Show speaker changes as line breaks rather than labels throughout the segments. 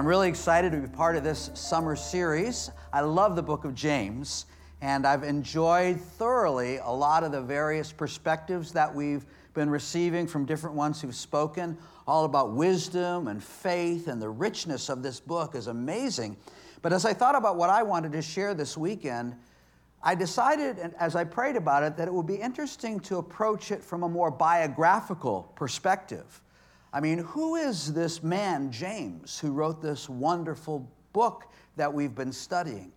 I'm really excited to be part of this summer series. I love the book of James, and I've enjoyed thoroughly a lot of the various perspectives that we've been receiving from different ones who've spoken, all about wisdom and faith, and the richness of this book is amazing. But as I thought about what I wanted to share this weekend, I decided, and as I prayed about it, that it would be interesting to approach it from a more biographical perspective. I mean, who is this man, James, who wrote this wonderful book that we've been studying?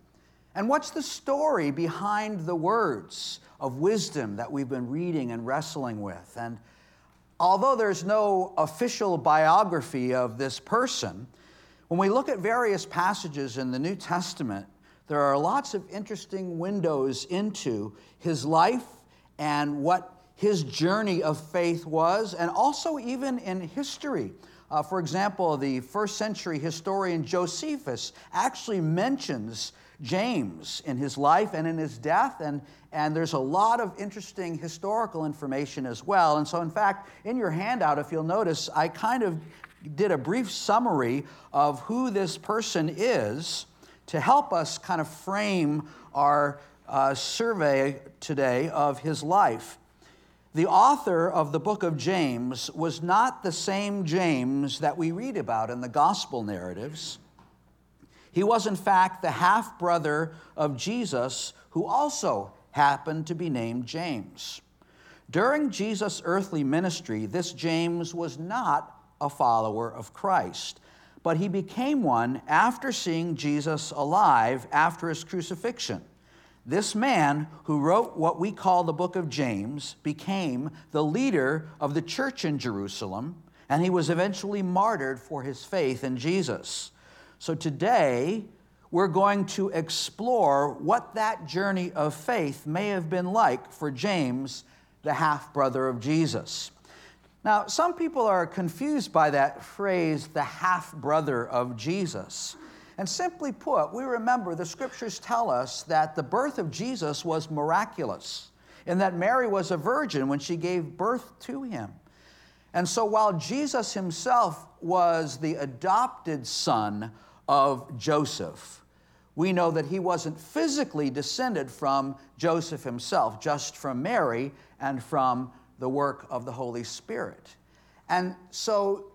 And what's the story behind the words of wisdom that we've been reading and wrestling with? And although there's no official biography of this person, when we look at various passages in the New Testament, there are lots of interesting windows into his life and what his journey of faith was, and also even in history. Uh, for example, the first century historian Josephus actually mentions James in his life and in his death, and, and there's a lot of interesting historical information as well. And so, in fact, in your handout, if you'll notice, I kind of did a brief summary of who this person is to help us kind of frame our uh, survey today of his life. The author of the book of James was not the same James that we read about in the gospel narratives. He was, in fact, the half brother of Jesus, who also happened to be named James. During Jesus' earthly ministry, this James was not a follower of Christ, but he became one after seeing Jesus alive after his crucifixion. This man who wrote what we call the book of James became the leader of the church in Jerusalem, and he was eventually martyred for his faith in Jesus. So today, we're going to explore what that journey of faith may have been like for James, the half brother of Jesus. Now, some people are confused by that phrase, the half brother of Jesus. And simply put, we remember the scriptures tell us that the birth of Jesus was miraculous and that Mary was a virgin when she gave birth to him. And so while Jesus himself was the adopted son of Joseph, we know that he wasn't physically descended from Joseph himself, just from Mary and from the work of the Holy Spirit. And so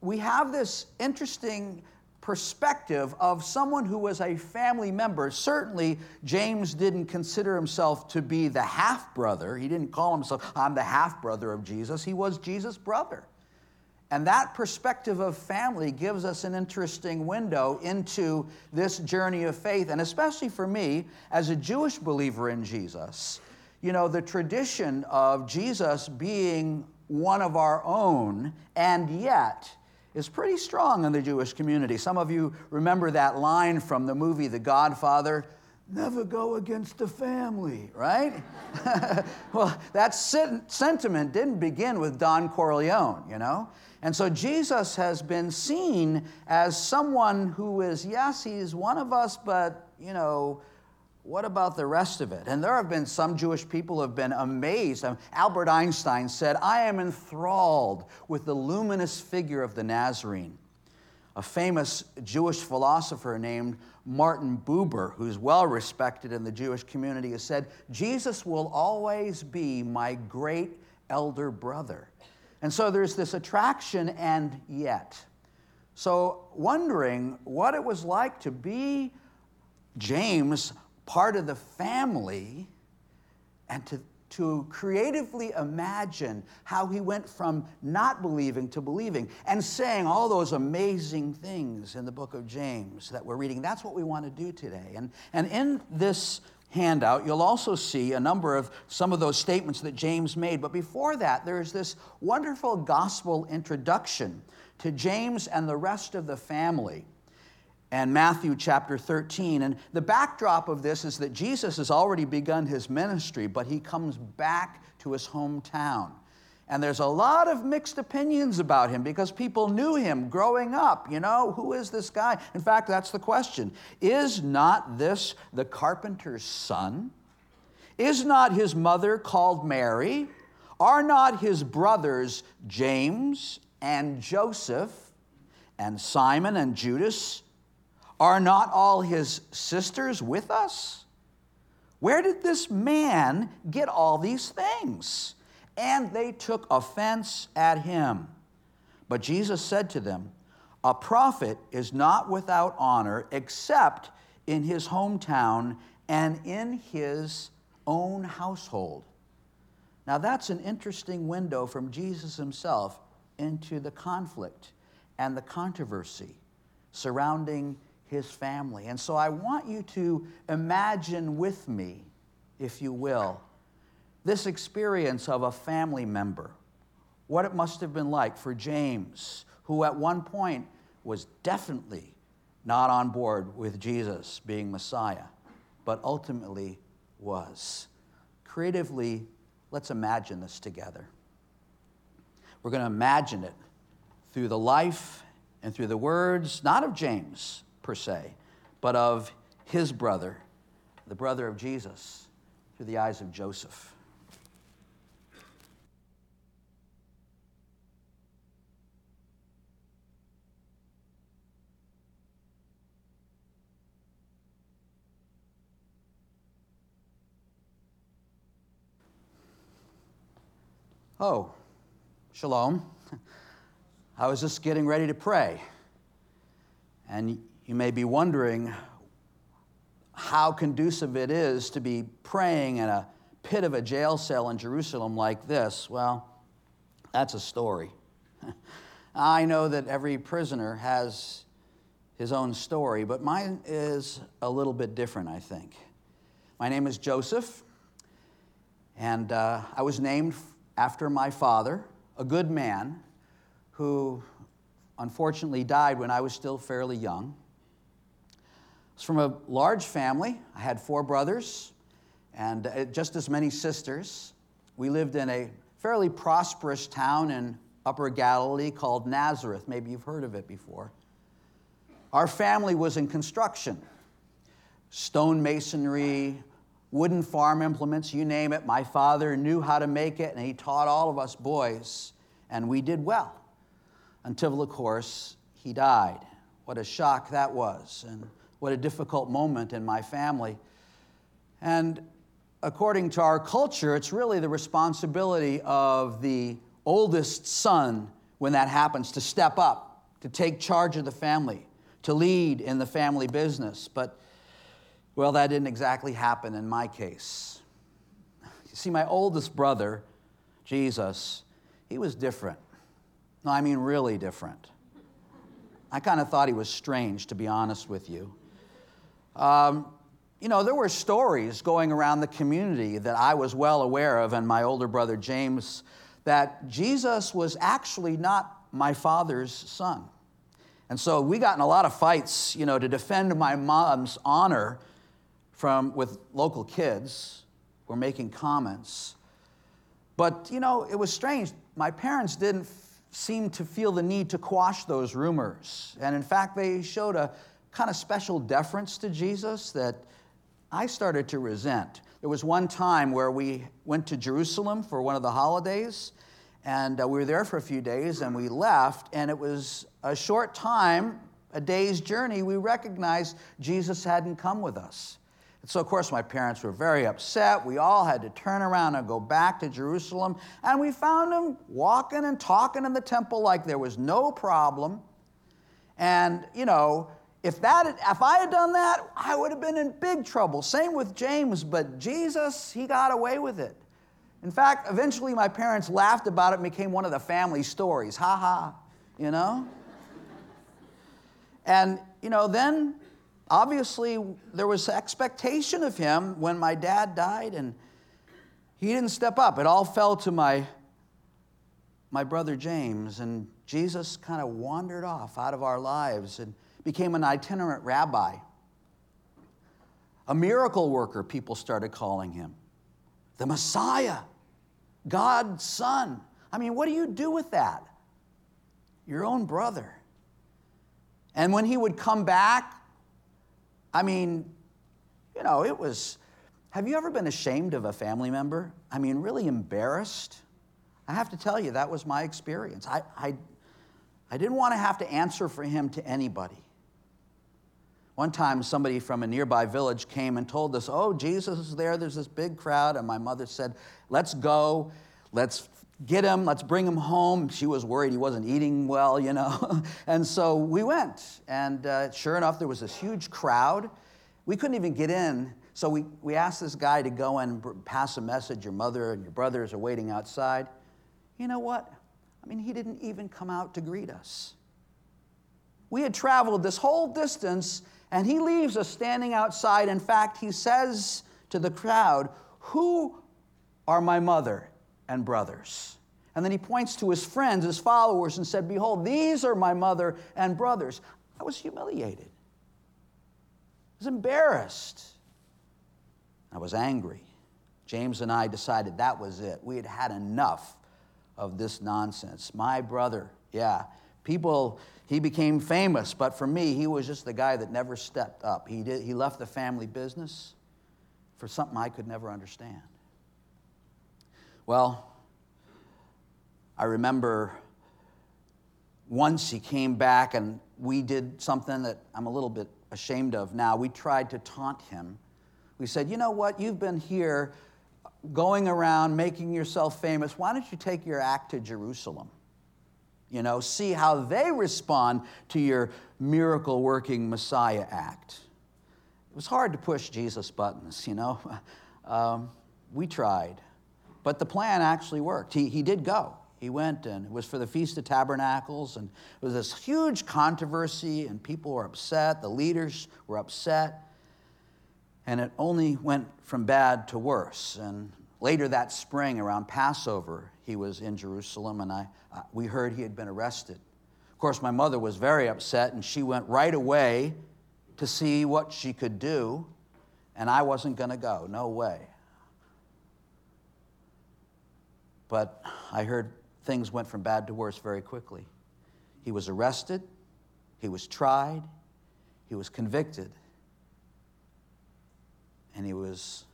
we have this interesting perspective of someone who was a family member. Certainly, James didn't consider himself to be the half brother. He didn't call himself, I'm the half brother of Jesus. He was Jesus' brother. And that perspective of family gives us an interesting window into this journey of faith. And especially for me, as a Jewish believer in Jesus, you know, the tradition of Jesus being one of our own, and yet, is pretty strong in the Jewish community. Some of you remember that line from the movie The Godfather never go against the family, right? well, that sentiment didn't begin with Don Corleone, you know? And so Jesus has been seen as someone who is, yes, he's one of us, but, you know, what about the rest of it? And there have been some Jewish people who have been amazed. Um, Albert Einstein said, I am enthralled with the luminous figure of the Nazarene. A famous Jewish philosopher named Martin Buber, who's well respected in the Jewish community, has said, Jesus will always be my great elder brother. And so there's this attraction and yet. So, wondering what it was like to be James part of the family and to, to creatively imagine how he went from not believing to believing and saying all those amazing things in the book of James that we're reading. That's what we want to do today. And, and in this handout, you'll also see a number of some of those statements that James made. But before that, there's this wonderful gospel introduction to James and the rest of the family and Matthew chapter 13. And the backdrop of this is that Jesus has already begun his ministry, but he comes back to his hometown. And there's a lot of mixed opinions about him because people knew him growing up. You know, who is this guy? In fact, that's the question. Is not this the carpenter's son? Is not his mother called Mary? Are not his brothers James and Joseph and Simon and Judas? Are not all his sisters with us? Where did this man get all these things? And they took offense at him. But Jesus said to them, A prophet is not without honor except in his hometown and in his own household. Now, that's an interesting window from Jesus himself into the conflict and the controversy surrounding his family. And so I want you to imagine with me, if you will, this experience of a family member, what it must have been like for James, who at one point was definitely not on board with Jesus being Messiah, but ultimately was. Creatively, let's imagine this together. We're going to imagine it through the life and through the words, not of James per se, but of his brother, the brother of Jesus, through the eyes of Joseph. Oh, shalom. I was just getting ready to pray. And you may be wondering how conducive it is to be praying in a pit of a jail cell in Jerusalem like this. Well, that's a story. I know that every prisoner has his own story, but mine is a little bit different, I think. My name is Joseph, and uh, I was named after my father, a good man who unfortunately died when I was still fairly young. Was from a large family. I had four brothers and uh, just as many sisters. We lived in a fairly prosperous town in Upper Galilee called Nazareth. Maybe you've heard of it before. Our family was in construction stone masonry, wooden farm implements, you name it. My father knew how to make it, and he taught all of us boys, and we did well until, of course, he died. What a shock that was, and what a difficult moment in my family. And according to our culture, it's really the responsibility of the oldest son when that happens to step up, to take charge of the family, to lead in the family business. But, well, that didn't exactly happen in my case. You see, my oldest brother, Jesus, he was different. No, I mean really different. I kind of thought he was strange, to be honest with you. Um, you know, there were stories going around the community that I was well aware of, and my older brother James, that Jesus was actually not my father's son. And so we got in a lot of fights, you know, to defend my mom's honor from with local kids were making comments. But, you know, it was strange. My parents didn't seem to feel the need to quash those rumors. And in fact, they showed a kind of special deference to Jesus that I started to resent. There was one time where we went to Jerusalem for one of the holidays, and uh, we were there for a few days, and we left, and it was a short time, a day's journey, we recognized Jesus hadn't come with us. And so, of course, my parents were very upset. We all had to turn around and go back to Jerusalem. And we found him walking and talking in the temple like there was no problem. And, you know, if, that if I had done that, I would have been in big trouble. Same with James, but Jesus, he got away with it. In fact, eventually my parents laughed about it and became one of the family stories. Ha ha, you know? and, you know, then obviously there was expectation of him when my dad died and he didn't step up it all fell to my my brother james and jesus kind of wandered off out of our lives and became an itinerant rabbi a miracle worker people started calling him the messiah god's son i mean what do you do with that your own brother and when he would come back I mean, you know, it was. Have you ever been ashamed of a family member? I mean, really embarrassed? I have to tell you, that was my experience. I, I, I didn't want to have to answer for him to anybody. One time, somebody from a nearby village came and told us, Oh, Jesus is there. There's this big crowd. And my mother said, Let's go. Let's get him. Let's bring him home. She was worried he wasn't eating well, you know. and so we went. And uh, sure enough, there was this huge crowd. We couldn't even get in. So we, we asked this guy to go and pass a message. Your mother and your brothers are waiting outside. You know what? I mean, he didn't even come out to greet us. We had traveled this whole distance, and he leaves us standing outside. In fact, he says to the crowd, Who are my mother and brothers? And then he points to his friends, his followers, and said, Behold, these are my mother and brothers. I was humiliated. I was embarrassed. I was angry. James and I decided that was it. We had had enough of this nonsense. My brother, yeah, people, he became famous, but for me, he was just the guy that never stepped up. He, did, he left the family business for something I could never understand. Well, I remember once he came back and we did something that I'm a little bit ashamed of now. We tried to taunt him. We said, You know what? You've been here going around making yourself famous, why don't you take your act to Jerusalem? You know, see how they respond to your miracle working Messiah act. It was hard to push Jesus' buttons, you know. Um, we tried. But the plan actually worked. He, he did go. He went, and it was for the Feast of Tabernacles, and it was this huge controversy, and people were upset. The leaders were upset and it only went from bad to worse. And later that spring, around Passover, he was in Jerusalem, and I, uh, we heard he had been arrested. Of course, my mother was very upset, and she went right away to see what she could do, and I wasn't going to go. No way. But I heard things went from bad to worse very quickly. He was arrested, he was tried, he was convicted and he was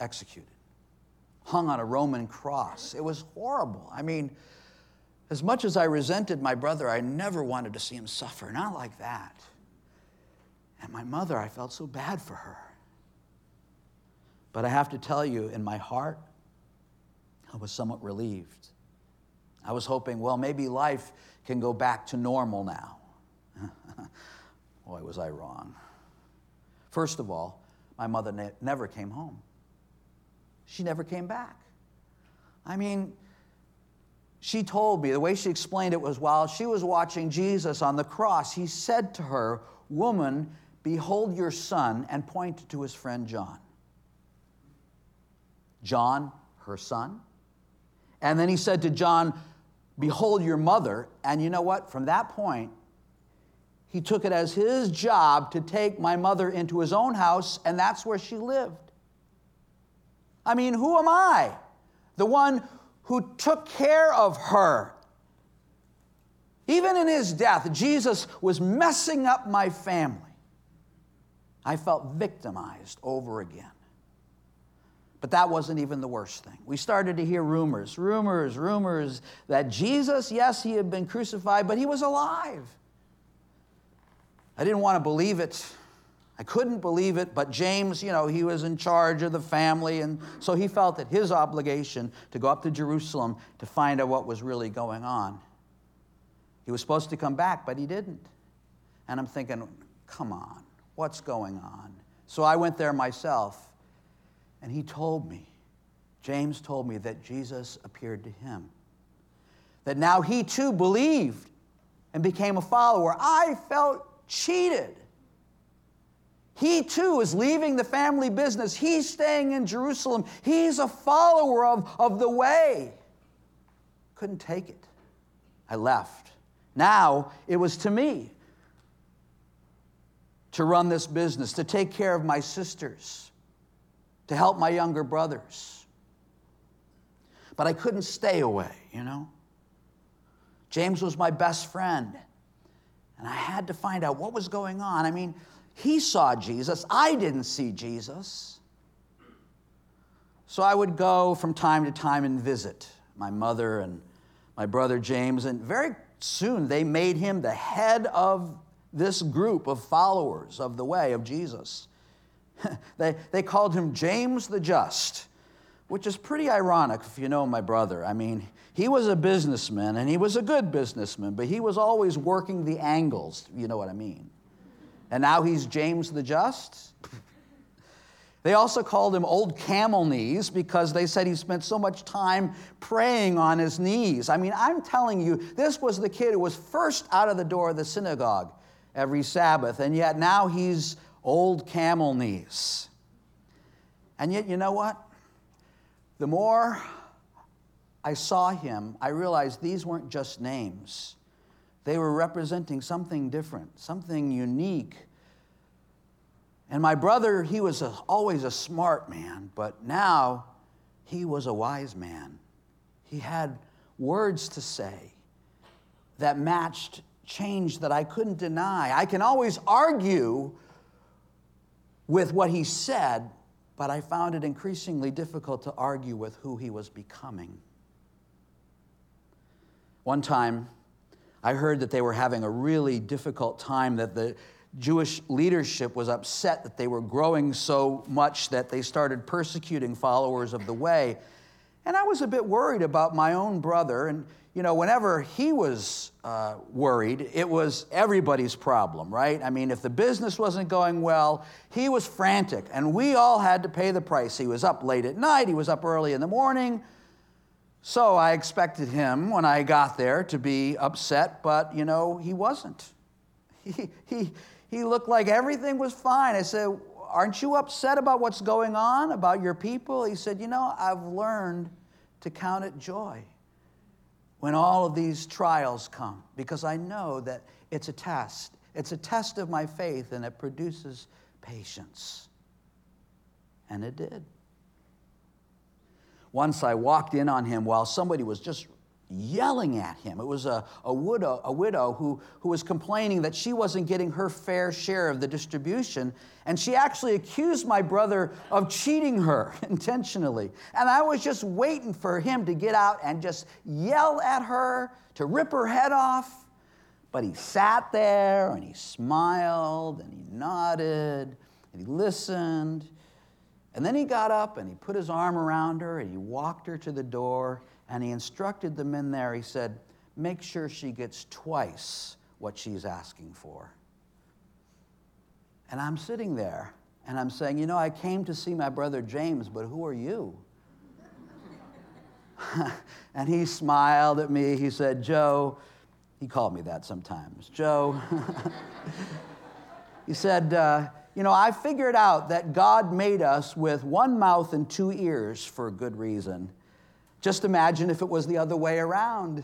executed, hung on a Roman cross. It was horrible. I mean, as much as I resented my brother, I never wanted to see him suffer, not like that. And my mother, I felt so bad for her. But I have to tell you, in my heart, I was somewhat relieved. I was hoping, well, maybe life can go back to normal now. Boy, was I wrong. First of all, my mother ne- never came home. She never came back. I mean, she told me, the way she explained it was while she was watching Jesus on the cross, he said to her, Woman, behold your son, and pointed to his friend John. John, her son. And then he said to John, Behold your mother. And you know what? From that point, he took it as his job to take my mother into his own house, and that's where she lived. I mean, who am I? The one who took care of her. Even in his death, Jesus was messing up my family. I felt victimized over again. But that wasn't even the worst thing. We started to hear rumors, rumors, rumors that Jesus, yes, he had been crucified, but he was alive. I didn't want to believe it. I couldn't believe it, but James, you know, he was in charge of the family, and so he felt that his obligation to go up to Jerusalem to find out what was really going on. He was supposed to come back, but he didn't. And I'm thinking, come on, what's going on? So I went there myself, and he told me, James told me that Jesus appeared to him. That now he too believed and became a follower. I felt cheated. He too is leaving the family business. He's staying in Jerusalem. He's a follower of, of the way. Couldn't take it. I left. Now it was to me to run this business, to take care of my sisters, to help my younger brothers. But I couldn't stay away, you know. James was my best friend. And I had to find out what was going on. I mean, he saw Jesus, I didn't see Jesus. So I would go from time to time and visit my mother and my brother James, and very soon they made him the head of this group of followers of the way of Jesus. they, they called him James the Just, which is pretty ironic if you know my brother. I mean, he was a businessman and he was a good businessman, but he was always working the angles, you know what I mean. And now he's James the Just. They also called him Old Camel Knees because they said he spent so much time praying on his knees. I mean, I'm telling you, this was the kid who was first out of the door of the synagogue every Sabbath, and yet now he's Old Camel Knees. And yet, you know what? The more I saw him, I realized these weren't just names. They were representing something different, something unique and my brother, he was a, always a smart man, but now he was a wise man. He had words to say that matched change that I couldn't deny. I can always argue with what he said, but I found it increasingly difficult to argue with who he was becoming. One time, I heard that they were having a really difficult time, that the Jewish leadership was upset that they were growing so much that they started persecuting followers of the way. And I was a bit worried about my own brother. And, you know, whenever he was uh, worried, it was everybody's problem, right? I mean, if the business wasn't going well, he was frantic. And we all had to pay the price. He was up late at night, he was up early in the morning. So I expected him when I got there to be upset, but, you know, he wasn't. He, he, he looked like everything was fine. I said, Aren't you upset about what's going on, about your people? He said, You know, I've learned to count it joy when all of these trials come because I know that it's a test. It's a test of my faith and it produces patience. And it did. Once I walked in on him while somebody was just yelling at him. It was a, a, widow, a widow who, who was complaining that she wasn't getting her fair share of the distribution. And she actually accused my brother of cheating her intentionally. And I was just waiting for him to get out and just yell at her, to rip her head off. But he sat there and he smiled and he nodded and he listened. And then he got up and he put his arm around her and he walked her to the door and he instructed the men there, he said, make sure she gets twice what she's asking for. And I'm sitting there and I'm saying, you know, I came to see my brother James, but who are you? and he smiled at me. He said, Joe, he called me that sometimes. Joe, he said, uh, you know, I figured out that God made us with one mouth and two ears for a good reason. Just imagine if it was the other way around.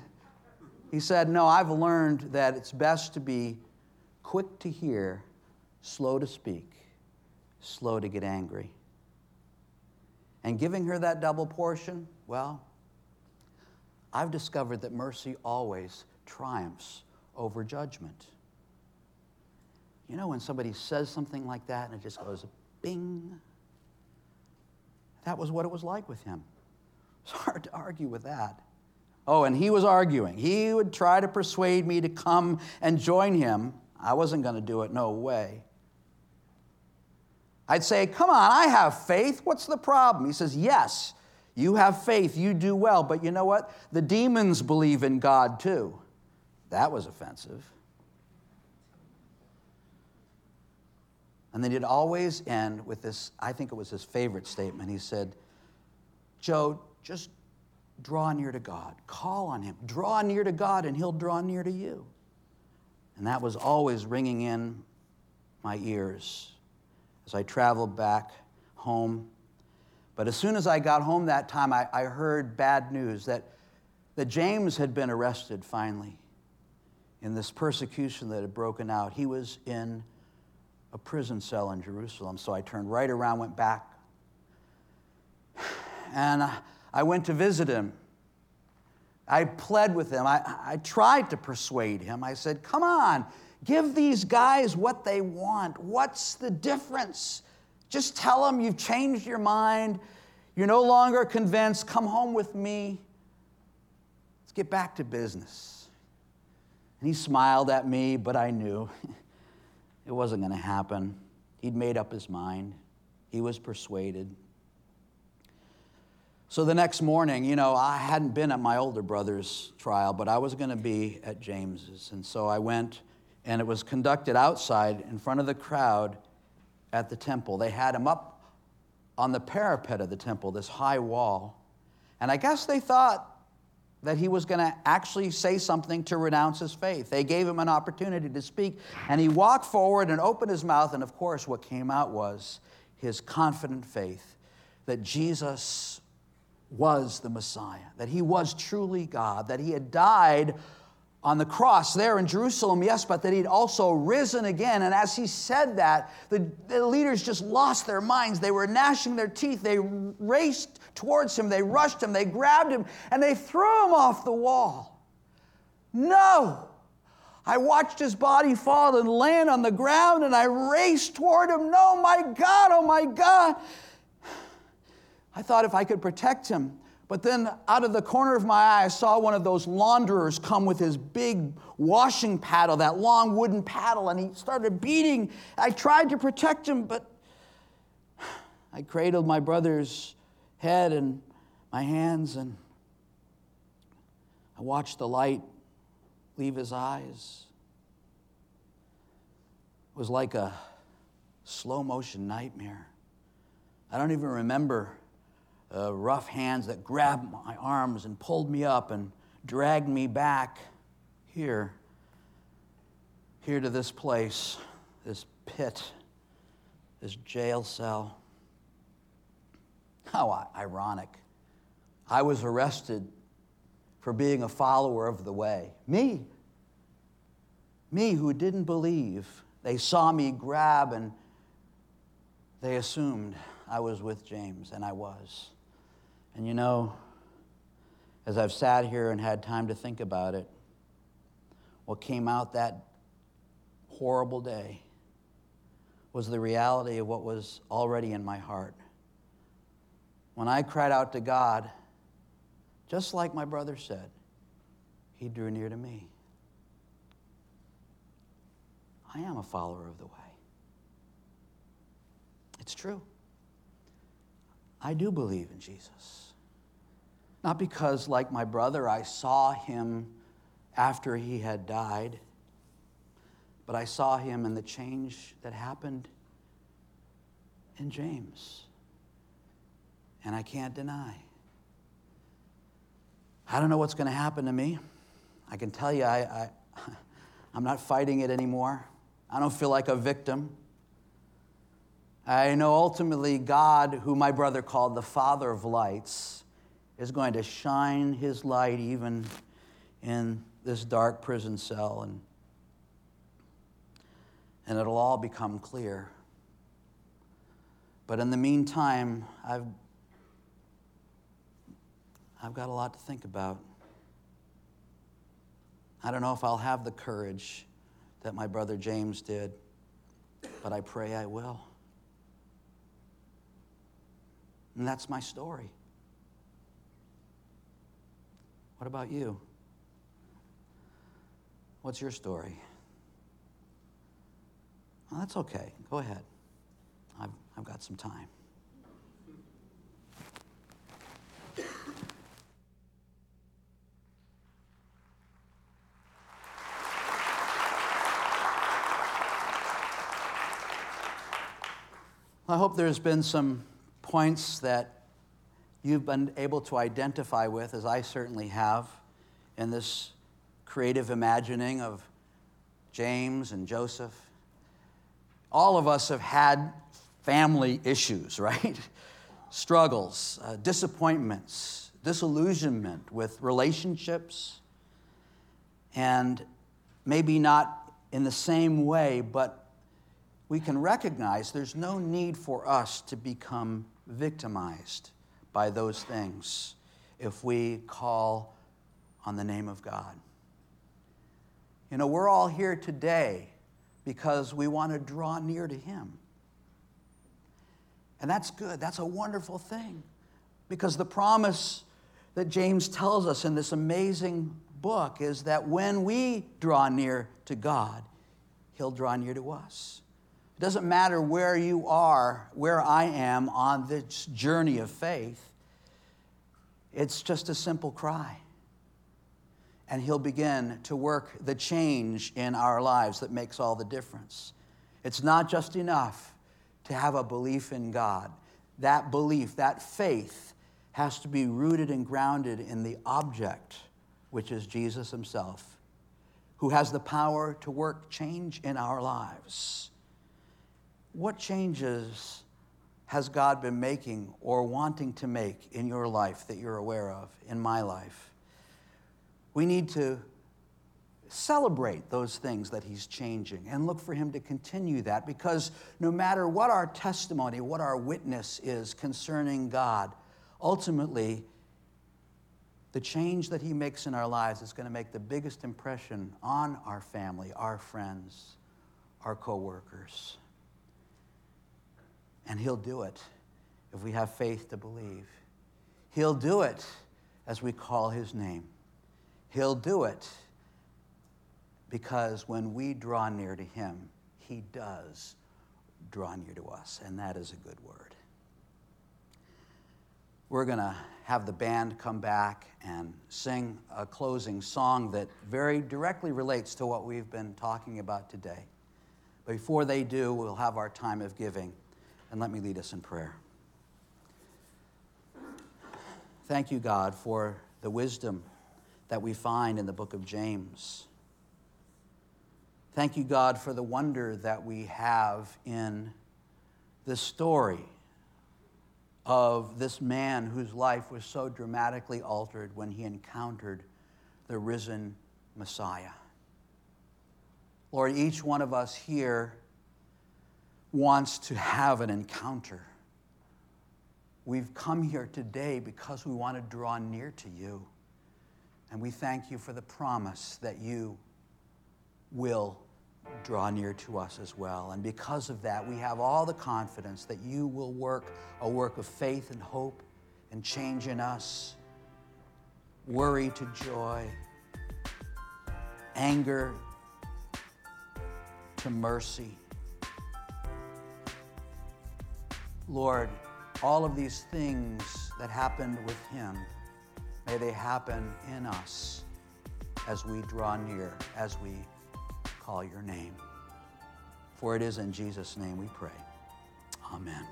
He said, No, I've learned that it's best to be quick to hear, slow to speak, slow to get angry. And giving her that double portion, well, I've discovered that mercy always triumphs over judgment. You know, when somebody says something like that and it just goes bing, that was what it was like with him. It's hard to argue with that. Oh, and he was arguing. He would try to persuade me to come and join him. I wasn't going to do it, no way. I'd say, Come on, I have faith. What's the problem? He says, Yes, you have faith. You do well. But you know what? The demons believe in God too. That was offensive. And then he'd always end with this I think it was his favorite statement. He said, Joe, just draw near to God. Call on Him. Draw near to God, and He'll draw near to you. And that was always ringing in my ears as I traveled back home. But as soon as I got home that time, I, I heard bad news that, that James had been arrested finally in this persecution that had broken out. He was in a prison cell in Jerusalem. So I turned right around, went back. And I went to visit him. I pled with him. I, I tried to persuade him. I said, Come on, give these guys what they want. What's the difference? Just tell them you've changed your mind. You're no longer convinced. Come home with me. Let's get back to business. And he smiled at me, but I knew it wasn't going to happen. He'd made up his mind, he was persuaded. So the next morning, you know, I hadn't been at my older brother's trial, but I was going to be at James's. And so I went, and it was conducted outside in front of the crowd at the temple. They had him up on the parapet of the temple, this high wall. And I guess they thought that he was going to actually say something to renounce his faith. They gave him an opportunity to speak, and he walked forward and opened his mouth. And of course, what came out was his confident faith that Jesus was the Messiah, that he was truly God, that he had died on the cross there in Jerusalem, yes, but that he'd also risen again. And as he said that, the, the, leaders just lost their minds. They were gnashing their teeth. They raced towards him, they rushed him, they grabbed him, and they threw him off the wall. No! I watched his body fall and land on the ground, and I raced toward him. No, my God, oh my God. I thought if I could protect him. But then out of the corner of my eye, I saw one of those launderers come with his big washing paddle, that long wooden paddle, and he started beating. I tried to protect him, but I cradled my brother's head and my hands, and I watched the light leave his eyes. It was like a slow motion nightmare. I don't even remember uh, rough hands that grabbed my arms and pulled me up and dragged me back here, here to this place, this pit, this jail cell. How ironic. I was arrested for being a follower of the way. Me. Me who didn't believe. They saw me grab and they assumed I was with James, and I was. And you know, as I've sat here and had time to think about it, what came out that horrible day was the reality of what was already in my heart. When I cried out to God, just like my brother said, he drew near to me. I am a follower of the way. It's true. I do believe in Jesus. Not because, like my brother, I saw him after he had died, but I saw him in the change that happened in James. And I can't deny. I don't know what's going to happen to me. I can tell you, I, I, I'm not fighting it anymore. I don't feel like a victim. I know ultimately God, who my brother called the Father of lights, is going to shine his light even in this dark prison cell, and, and it'll all become clear. But in the meantime, I've, I've got a lot to think about. I don't know if I'll have the courage that my brother James did, but I pray I will. And that's my story. What about you? What's your story? Well, that's okay. Go ahead. I've, I've got some time. I hope there's been some points that you've been able to identify with, as I certainly have, in this creative imagining of James and Joseph. All of us have had family issues, right? Struggles, uh, disappointments, disillusionment with relationships, and maybe not in the same way, but we can recognize there's no need for us to become victimized by those things if we call on the name of God. You know, we're all here today because we want to draw near to Him. And that's good. That's a wonderful thing. Because the promise that James tells us in this amazing book is that when we draw near to God, He'll draw near to us. Doesn't matter where you are, where I am on this journey of faith, it's just a simple cry. And He'll begin to work the change in our lives that makes all the difference. It's not just enough to have a belief in God. That belief, that faith, has to be rooted and grounded in the object, which is Jesus Himself, who has the power to work change in our lives. What changes has God been making or wanting to make in your life that you're aware of, in my life? We need to celebrate those things that he's changing and look for him to continue that because no matter what our testimony, what our witness is concerning God, ultimately, the change that he makes in our lives is going to make the biggest impression on our family, our friends, our coworkers. And he'll do it if we have faith to believe. He'll do it as we call his name. He'll do it because when we draw near to Him, He does draw near to us, and that is a good word. We're going to have the band come back and sing a closing song that very directly relates to what we've been talking about today. Before they do, we'll have our time of giving, and let me lead us in prayer. Thank you, God, for the wisdom that we find in the book of James. Thank you, God, for the wonder that we have in the story of this man whose life was so dramatically altered when he encountered the risen Messiah. Lord, each one of us here wants to have an encounter. We've come here today because we want to draw near to you. And we thank you for the promise that you will draw near to us as well. And because of that, we have all the confidence that you will work a work of faith and hope and change in us, worry to joy, anger to mercy. Lord, all of these things that happened with him, may they happen in us as we draw near, as we call your name. For it is in Jesus' name we pray. Amen.